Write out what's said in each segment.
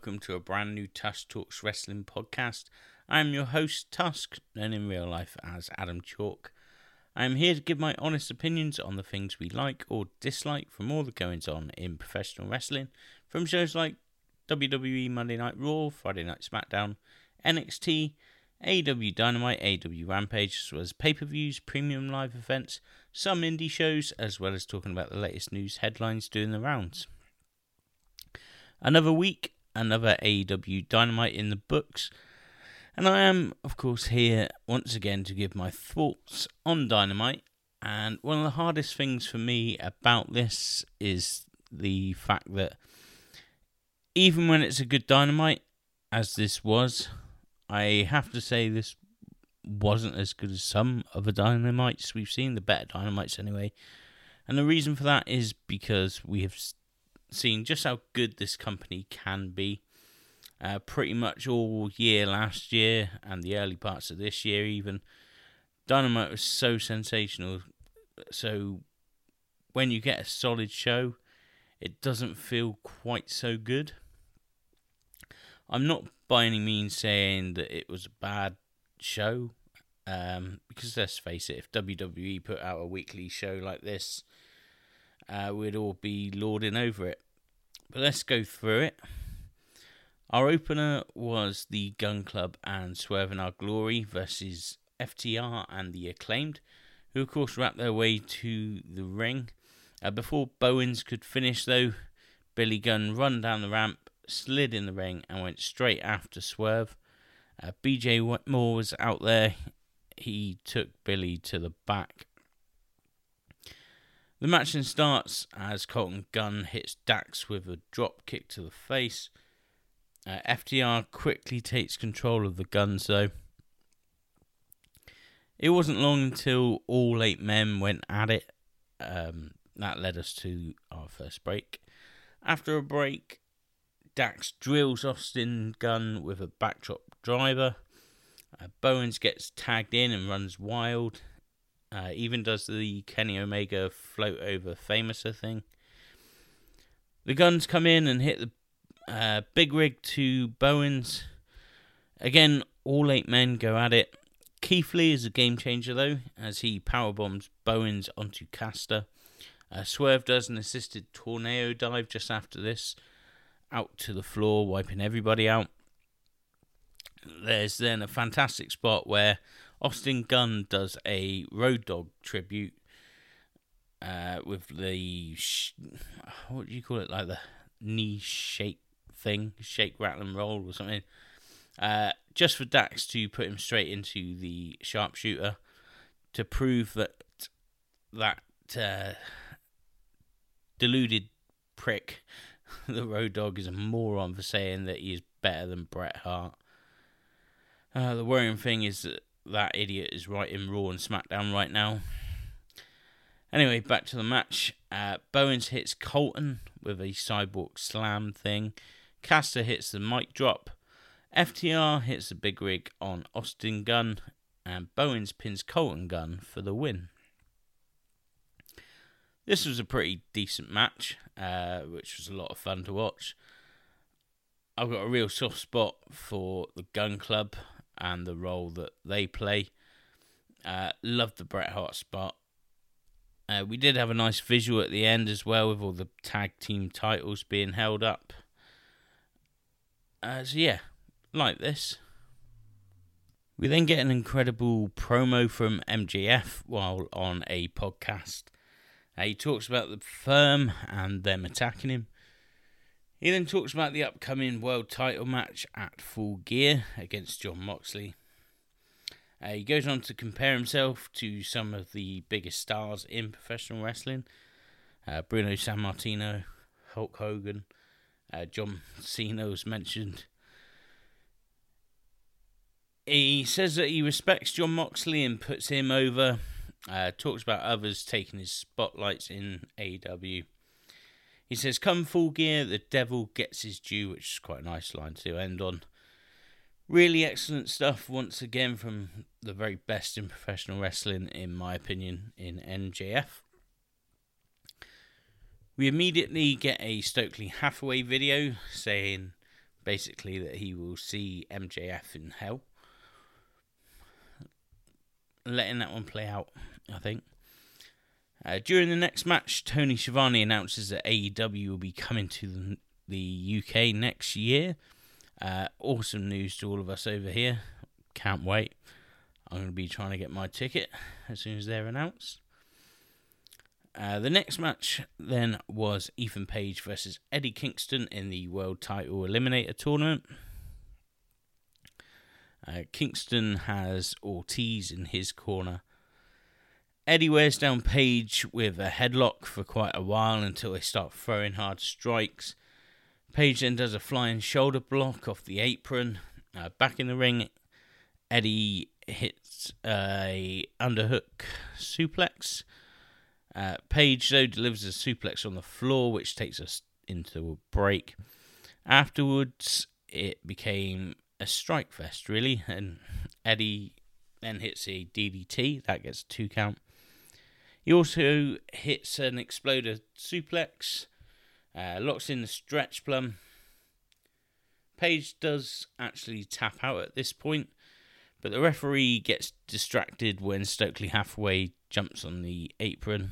Welcome to a brand new Tusk Talks Wrestling podcast. I am your host, Tusk, known in real life as Adam Chalk. I am here to give my honest opinions on the things we like or dislike from all the goings on in professional wrestling, from shows like WWE Monday Night Raw, Friday Night SmackDown, NXT, AEW Dynamite, AW Rampage, as well as pay per views, premium live events, some indie shows, as well as talking about the latest news headlines doing the rounds. Another week, another AEW Dynamite in the books, and I am, of course, here once again to give my thoughts on Dynamite. And one of the hardest things for me about this is the fact that even when it's a good Dynamite, as this was, I have to say this wasn't as good as some of the Dynamites we've seen, the better Dynamites anyway. And the reason for that is because we have seen just how good this company can be. Uh, pretty much all year last year and the early parts of this year, even Dynamite was so sensational. So when you get a solid show, it doesn't feel quite so good. I'm not by any means saying that it was a bad show, um, because let's face it, if WWE put out a weekly show like this, uh, we'd all be lording over it. But let's go through it. Our opener was the Gun Club and Swerve in Our Glory versus FTR and the Acclaimed, who of course rapped their way to the ring. Uh, before Bowens could finish, though, Billy Gunn run down the ramp, slid in the ring, and went straight after Swerve. Uh, BJ Moore was out there. He took Billy to the back. The match then starts as Colton Gunn hits Dax with a drop kick to the face. Uh, FTR quickly takes control of the Gunns though. It wasn't long until all eight men went at it. Um, that led us to our first break. After a break, Dax drills Austin Gunn with a backdrop driver. Uh, Bowens gets tagged in and runs wild. Uh, even does the Kenny Omega float over famouser thing. The Gunns come in and hit the uh, big rig to Bowens. Again, all eight men go at it. Keith Lee is a game changer though, as he power bombs Bowens onto Caster. Uh, Swerve does an assisted tornado dive just after this, out to the floor, wiping everybody out. There's then a fantastic spot where Austin Gunn does a Road Dog tribute uh, with the sh- what do you call it, like the knee shake thing, shake, rattle, and roll or something. Uh, just for Dax to put him straight into the sharpshooter to prove that that uh, deluded prick, the Road Dog, is a moron for saying that he is better than Bret Hart. Uh, the worrying thing is that that idiot is right in Raw and SmackDown right now. Anyway, back to the match. Uh, Bowens hits Colton with a sidewalk slam thing. Caster hits the mic drop. FTR hits the big rig on Austin Gunn. And Bowens pins Colton Gunn for the win. This was a pretty decent match, uh, which was a lot of fun to watch. I've got a real soft spot for the Gun Club and the role that they play. Uh, love the Bret Hart spot. Uh, we did have a nice visual at the end as well with all the tag team titles being held up. Uh, so yeah, like this. We then get an incredible promo from MJF while on a podcast. Uh, he talks about the firm and them attacking him. He then talks about the upcoming world title match at Full Gear against Jon Moxley. Uh, he goes on to compare himself to some of the biggest stars in professional wrestling uh, Bruno Sammartino, Hulk Hogan, uh, John Cena was mentioned. He says that he respects Jon Moxley and puts him over. Uh, talks about others taking his spotlights in AEW. He says, Come full gear, the devil gets his due, which is quite a nice line to end on. Really excellent stuff once again from the very best in professional wrestling, in my opinion, in MJF. We immediately get a Stokely Hathaway video saying basically that he will see MJF in hell. Letting that one play out, I think. Uh, during the next match, Tony Schiavone announces that AEW will be coming to the UK next year. Uh, awesome news to all of us over here. Can't wait. I'm going to be trying to get my ticket as soon as they're announced. Uh, the next match then was Ethan Page versus Eddie Kingston in the World Title Eliminator Tournament. Uh, Kingston has Ortiz in his corner. Eddie wears down Page with a headlock for quite a while until they start throwing hard strikes. Page then does a flying shoulder block off the apron. Uh, back in the ring, Eddie hits a underhook suplex uh, Page, though, delivers a suplex on the floor, which takes us into a break. Afterwards, it became a strike fest, really, and Eddie then hits a DDT. That gets a two count. He also hits an exploder suplex, uh, locks in the stretch plum. Page does actually tap out at this point, but the referee gets distracted when Stokely Hathaway jumps on the apron.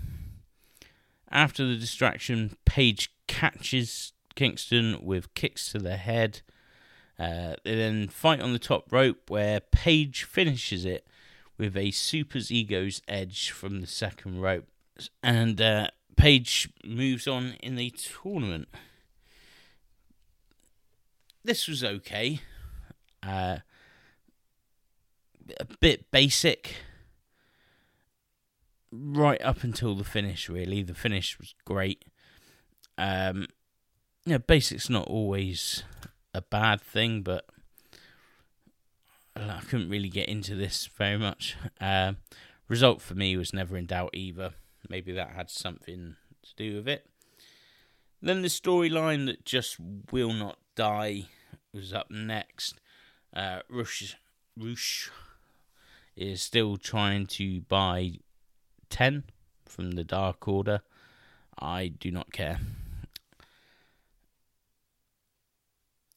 After the distraction, Page catches Kingston with kicks to the head. Uh, they then fight on the top rope where Page finishes it with a Super's Ego's edge from the second rope. And uh, Page moves on in the tournament. This was okay. Uh, a bit basic right up until the finish. Really, the finish was great. Um, yeah, basic's not always a bad thing, but I couldn't really get into this very much. Uh, result for me was never in doubt either. Maybe that had something to do with it. Then the storyline that just will not die was up next. Uh, Rush, Rush is still trying to buy 10 from the Dark Order. I do not care.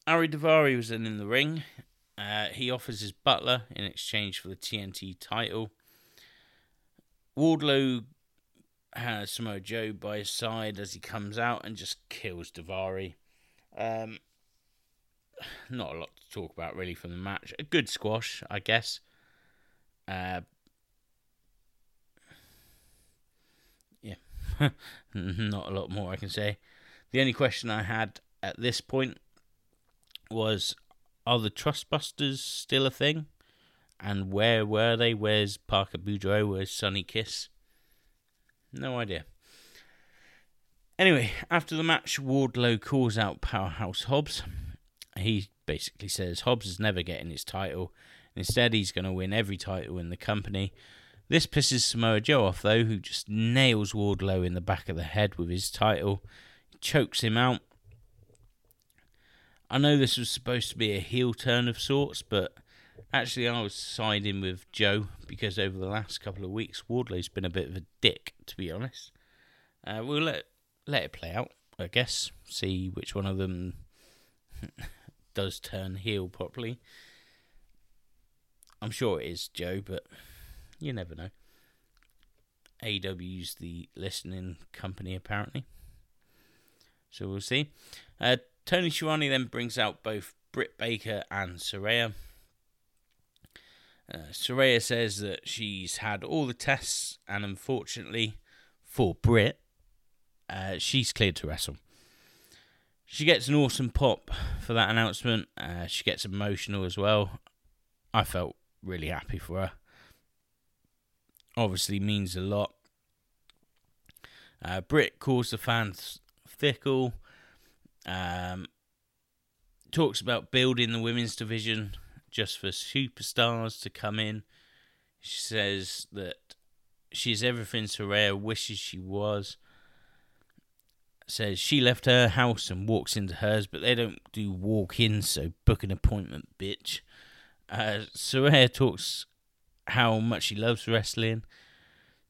Ari Daivari was then in the ring. Uh, he offers his butler in exchange for the TNT title. Wardlow has Samoa Joe by his side as he comes out and just kills Daivari. Um, not a lot to talk about really from the match. A good squash, I guess. Uh, yeah, not a lot more I can say. The only question I had at this point was Are the Trustbusters still a thing? And where were they? Where's Parker Boudreaux? Where's Sonny Kiss? No idea. Anyway, after the match, Wardlow calls out Powerhouse Hobbs. He basically says Hobbs is never getting his title. Instead, he's going to win every title in the company. This pisses Samoa Joe off, though, who just nails Wardlow in the back of the head with his title, he chokes him out. I know this was supposed to be a heel turn of sorts, but actually, I was siding with Joe because over the last couple of weeks, Wardlow's been a bit of a dick, to be honest. Uh, we'll let let it play out, I guess. See which one of them does turn heel properly. I'm sure it is Joe, but you never know. AW's the listening company, apparently. So we'll see. Uh, Tony Schiavone then brings out both Britt Baker and Saraya. Uh, Saraya says that she's had all the tests, and unfortunately for Britt, uh, she's cleared to wrestle. She gets an awesome pop for that announcement. Uh, she gets emotional as well. I felt really happy for her. Obviously, means a lot. Uh, Britt calls the fans fickle. Um, talks about building the women's division just for superstars to come in. She says that she's everything Saraya wishes she was. Says she left her house and walks into hers, but they don't do walk in, so book an appointment, bitch. Uh, Saraya talks how much she loves wrestling,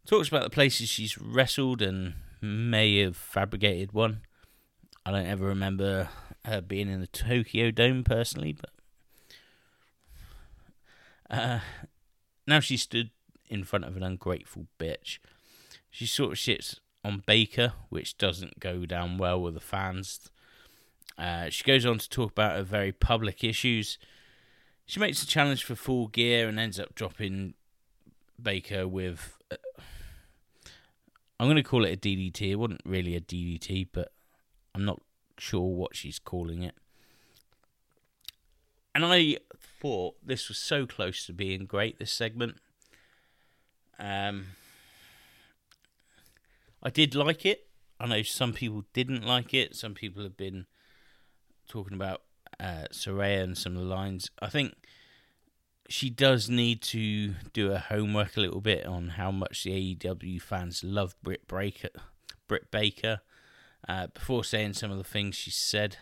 talks about the places she's wrestled and may have fabricated one. I don't ever remember her being in the Tokyo Dome personally, but uh, now she stood in front of an ungrateful bitch. She sort of shits on Baker, which doesn't go down well with the fans. Uh, she goes on to talk about her very public issues. She makes a challenge for full gear and ends up dropping Baker with. Uh, I'm going to call it a DDT. It wasn't really a DDT, but I'm not sure what she's calling it. And I thought this was so close to being great, this segment. Um, I did like it. I know some people didn't like it. Some people have been talking about uh, Saraya and some of the lines. I think she does need to do her homework a little bit on how much the AEW fans love Britt Baker, Britt Baker, uh, before saying some of the things she said.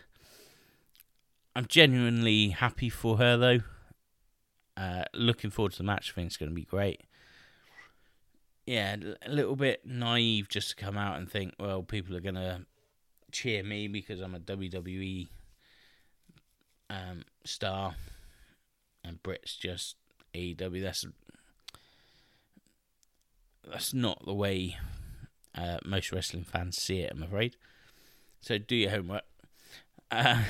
I'm genuinely happy for her though. Uh, looking forward to the match. I think it's going to be great. Yeah, a little bit naive just to come out and think, well, people are going to cheer me because I'm a WWE um, star, and Britt's just AEW. That's that's not the way uh, most wrestling fans see it. I'm afraid. So do your homework. Uh,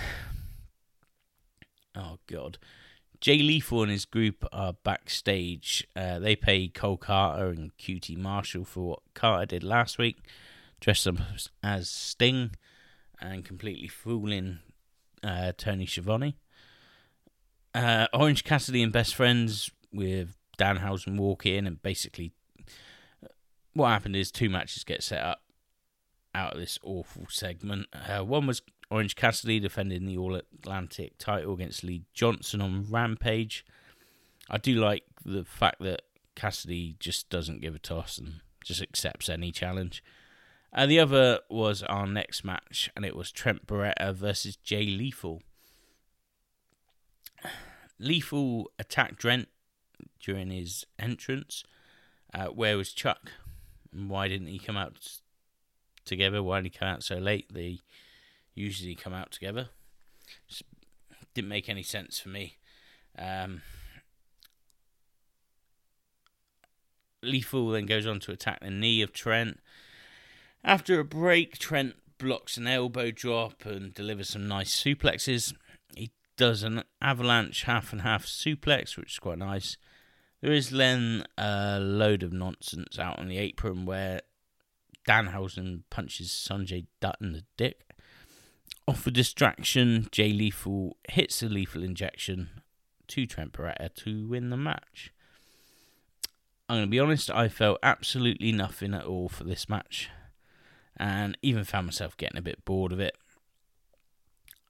oh God, Jay Lethal and his group are backstage. Uh, they pay Cole Karter and QT Marshall for what Karter did last week, dressed up as Sting and completely fooling uh, Tony Schiavone. Uh, Orange Cassidy and best friends with Danhausen walk in, and basically, what happened is two matches get set up out of this awful segment. Uh, one was Orange Cassidy defending the All Atlantic title against Lee Johnson on Rampage. I do like the fact that Cassidy just doesn't give a toss and just accepts any challenge. Uh, the other was our next match, and it was Trent Beretta versus Jay Lethal. Lethal attacked Trent during his entrance. Uh, where was Chuck? And why didn't he come out together? Why did he come out so late? They usually come out together. Just didn't make any sense for me. Um, Lethal then goes on to attack the knee of Trent. After a break, Trent blocks an elbow drop and delivers some nice suplexes. He does an avalanche half and half suplex, which is quite nice. There is then a load of nonsense out on the apron where Danhausen punches Sanjay Dutt in the dick. Off a distraction, Jay Lethal hits the lethal injection to Trent Beretta to win the match. I'm going to be honest, I felt absolutely nothing at all for this match and even found myself getting a bit bored of it.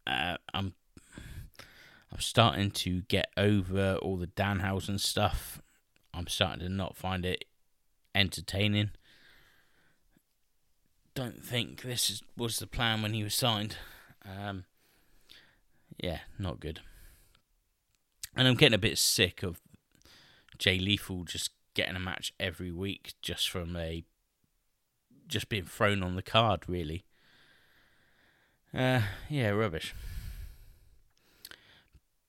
Uh, I'm I'm starting to get over all the Danhausen stuff. I'm starting to not find it entertaining. Don't think this is, was the plan when he was signed. Um, yeah, not good. And I'm getting a bit sick of Jay Lethal just getting a match every week just from a just being thrown on the card, really. Uh, yeah, rubbish.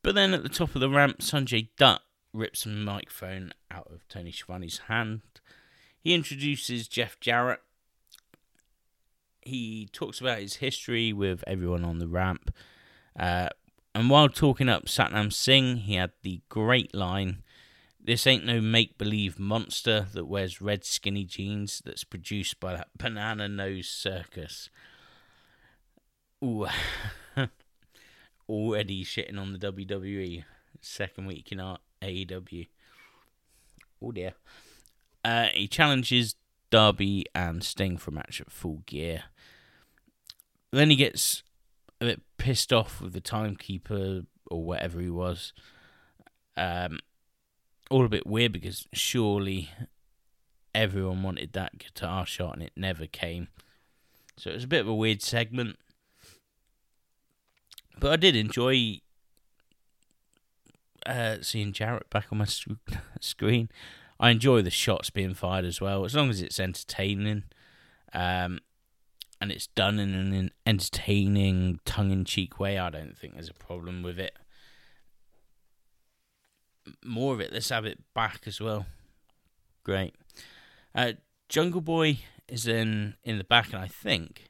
But then at the top of the ramp, Sanjay Dutt rips a microphone out of Tony Schiavone's hand. He introduces Jeff Jarrett, he talks about his history with everyone on the ramp. Uh, and while talking up Satnam Singh, he had the great line This ain't no make believe monster that wears red skinny jeans that's produced by that banana nose circus. Ooh. Already shitting on the WWE. Second week in our AEW. Oh dear. Uh, he challenges Darby and Sting for a match at full gear. Then he gets a bit pissed off with the timekeeper or whatever he was. Um, all a bit weird because surely everyone wanted that guitar shot and it never came. So it was a bit of a weird segment. But I did enjoy uh, seeing Jarrett back on my sc- screen. I enjoy the shots being fired as well, as long as it's entertaining. Um, and it's done in an entertaining, tongue-in-cheek way, I don't think there's a problem with it. More of it. Let's have it back as well. Great. Uh, Jungle Boy is in in the back, and I think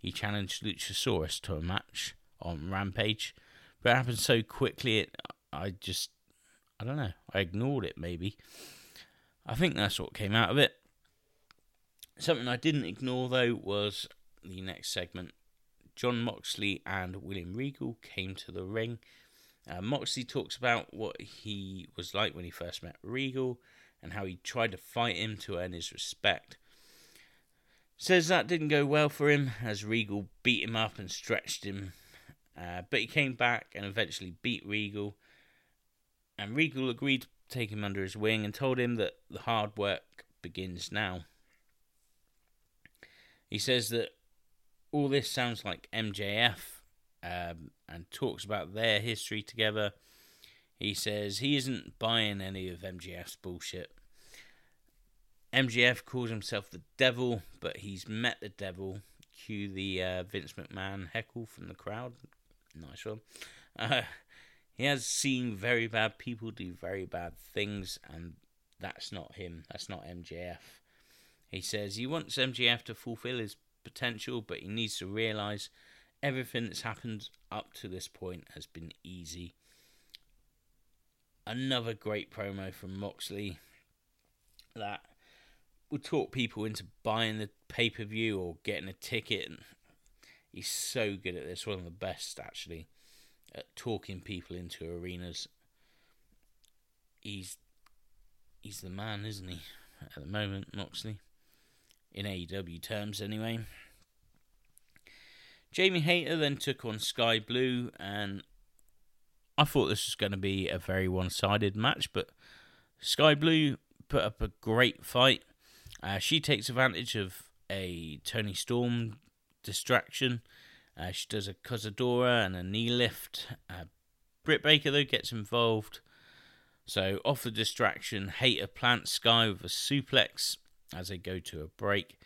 he challenged Luchasaurus to a match on Rampage, but it happened so quickly. It I just I don't know. I ignored it maybe. I think that's what came out of it. Something I didn't ignore though was the next segment. Jon Moxley and William Regal came to the ring. Uh, Moxley talks about what he was like when he first met Regal and how he tried to fight him to earn his respect. Says that didn't go well for him as Regal beat him up and stretched him. Uh, but he came back and eventually beat Regal. And Regal agreed to take him under his wing and told him that the hard work begins now. He says that all this sounds like MJF um, and talks about their history together. He says he isn't buying any of MJF's bullshit. MJF calls himself the devil, but he's met the devil. Cue the uh, Vince McMahon heckle from the crowd. Nice one. Uh, he has seen very bad people do very bad things, and that's not him. That's not MJF. He says he wants MJF to fulfill his potential, but he needs to realize everything that's happened up to this point has been easy. Another great promo from Moxley that would talk people into buying the pay per view or getting a ticket. He's so good at this, one of the best actually, at talking people into arenas. He's he's the man, isn't he? At the moment, Moxley, in AEW terms, anyway. Jamie Hayter then took on Skye Blue, and I thought this was going to be a very one-sided match, but Skye Blue put up a great fight. Uh, she takes advantage of a Toni Storm distraction. Uh, she does a Cazadora and a knee lift. Uh, Britt Baker, though, gets involved. So, off the distraction, Hayter plants Skye with a suplex as they go to a break.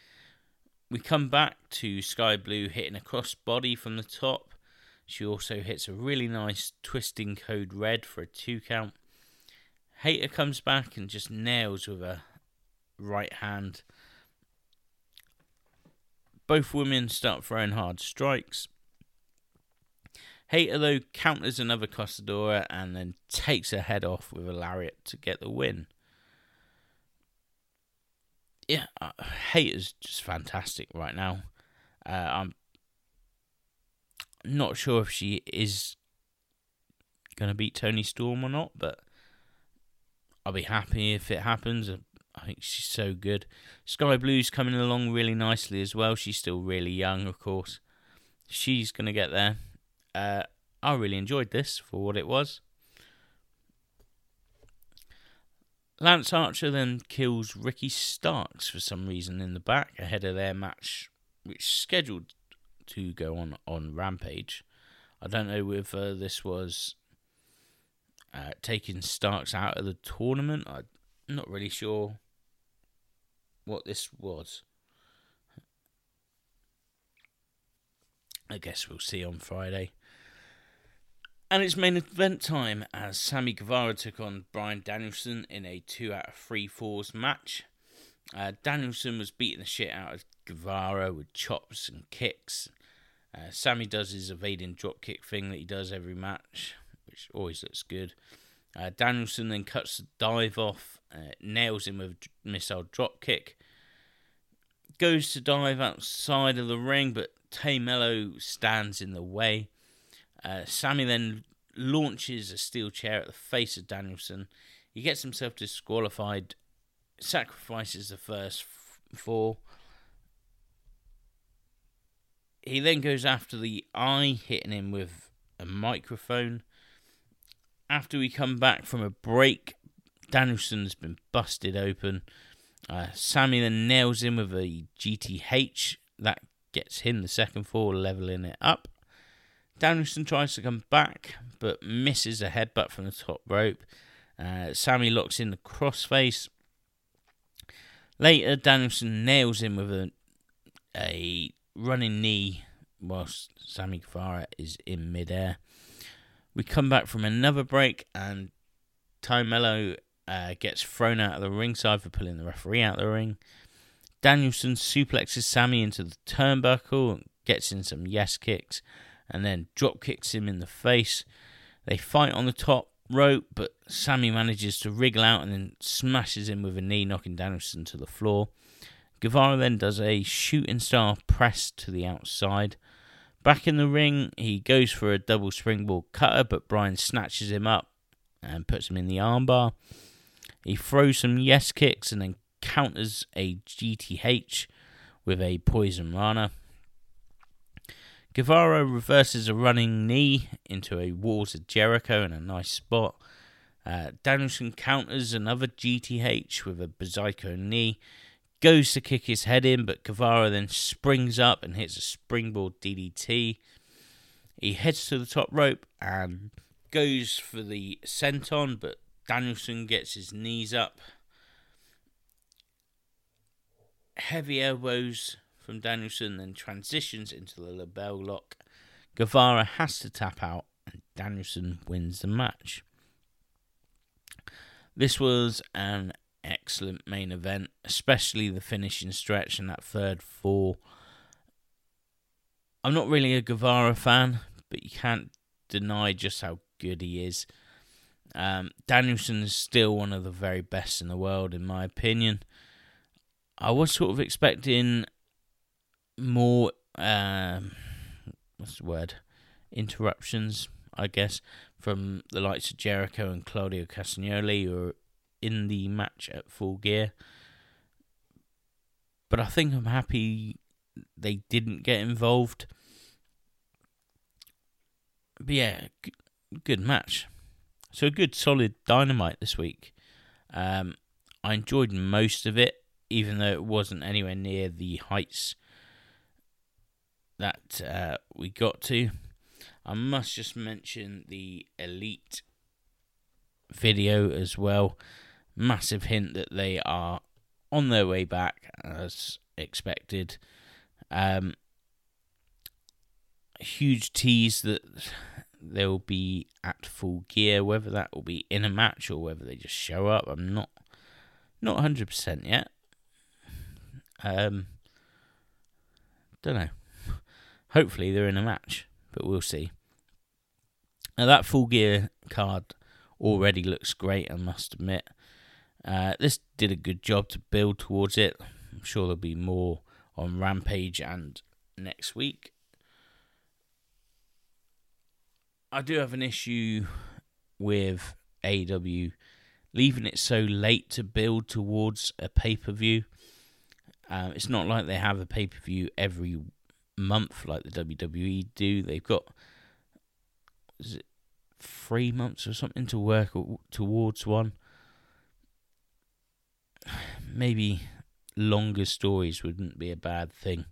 We come back to Skye Blue hitting a crossbody from the top. She also hits a really nice twisting code red for a two count. Hayter comes back and just nails with a right hand. Both women start throwing hard strikes. Hayter, though, counters another Cazadora and then takes her head off with a lariat to get the win. Yeah, uh, Hayter's just fantastic right now. Uh, I'm not sure if she is going to beat Toni Storm or not, but I'll be happy if it happens. I think she's so good. Skye Blue's coming along really nicely as well. She's still really young, of course. She's going to get there. Uh, I really enjoyed this for what it was. Lance Archer then kills Ricky Starks for some reason in the back ahead of their match, which is scheduled to go on on Rampage. I don't know whether this was uh, taking Starks out of the tournament. I'm not really sure what this was. I guess we'll see on Friday. And it's main event time as Sammy Guevara took on Bryan Danielson in a two out of three falls match. Uh, Danielson was beating the shit out of Guevara with chops and kicks. Uh, Sammy does his evading dropkick thing that he does every match, which always looks good. Uh, Danielson then cuts the dive off, uh, nails him with a missile dropkick. Goes to dive outside of the ring, but Tay Melo stands in the way. Uh, Sammy then launches a steel chair at the face of Danielson. He gets himself disqualified, sacrifices the first four. He then goes after the eye, hitting him with a microphone. After we come back from a break, Danielson's been busted open. Uh, Sammy then nails him with a GTH. That gets him the second fall, leveling it up. Danielson tries to come back, but misses a headbutt from the top rope. Uh, Sammy locks in the crossface. Later, Danielson nails him with a, a running knee whilst Sammy Guevara is in midair. We come back from another break, and Tay Melo uh, gets thrown out of the ringside for pulling the referee out of the ring. Danielson suplexes Sammy into the turnbuckle, and gets in some yes kicks, and then drop kicks him in the face. They fight on the top rope, but Sammy manages to wriggle out and then smashes him with a knee, knocking Danielson to the floor. Guevara then does a shooting star press to the outside. Back in the ring, he goes for a double springboard cutter, but Bryan snatches him up and puts him in the armbar. He throws some yes kicks and then counters a GTH with a poison rana. Guevara reverses a running knee into a Walls of Jericho in a nice spot. Uh, Danielson counters another GTH with a Busaiku knee. Goes to kick his head in, but Guevara then springs up and hits a springboard DDT. He heads to the top rope and goes for the senton, but Danielson gets his knees up. Heavy elbows from Danielson, then transitions into the LeBell lock. Guevara has to tap out, and Danielson wins the match. This was an excellent main event, especially the finishing stretch and that third four. I'm not really a Guevara fan, but you can't deny just how good he is. Um, Danielson is still one of the very best in the world, in my opinion. I was sort of expecting more um, what's the word interruptions, I guess, from the likes of Jericho and Claudio Castagnoli who are in the match at Full Gear. But I think I'm happy they didn't get involved. But yeah, g- good match. So a good solid dynamite this week. Um, I enjoyed most of it, even though it wasn't anywhere near the heights that uh, we got to. I must just mention the Elite video as well. Massive hint that they are on their way back as expected. Um, huge tease that they'll be at full gear. Whether that will be in a match or whether they just show up, I'm not not hundred percent yet. Um, don't know. Hopefully they're in a match, but we'll see. Now that full gear card already looks great, I must admit. Uh, this did a good job to build towards it. I'm sure there'll be more on Rampage and next week. I do have an issue with AW leaving it so late to build towards a pay per view. Um, it's not like they have a pay per view every month like the WWE do. They've got is it three months or something to work towards one. Maybe longer stories wouldn't be a bad thing.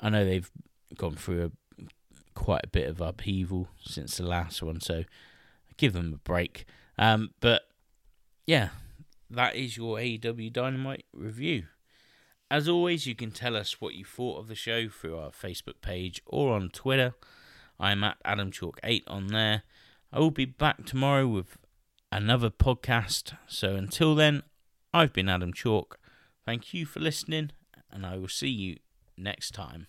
I know they've gone through a, quite a bit of upheaval since the last one, so give them a break. Um, but yeah, that is your AEW Dynamite review. As always, you can tell us what you thought of the show through our Facebook page or on Twitter. I'm at AdamChalk8 on there. I will be back tomorrow with another podcast. So until then, I've been Adam Chalk. Thank you for listening, and I will see you next time.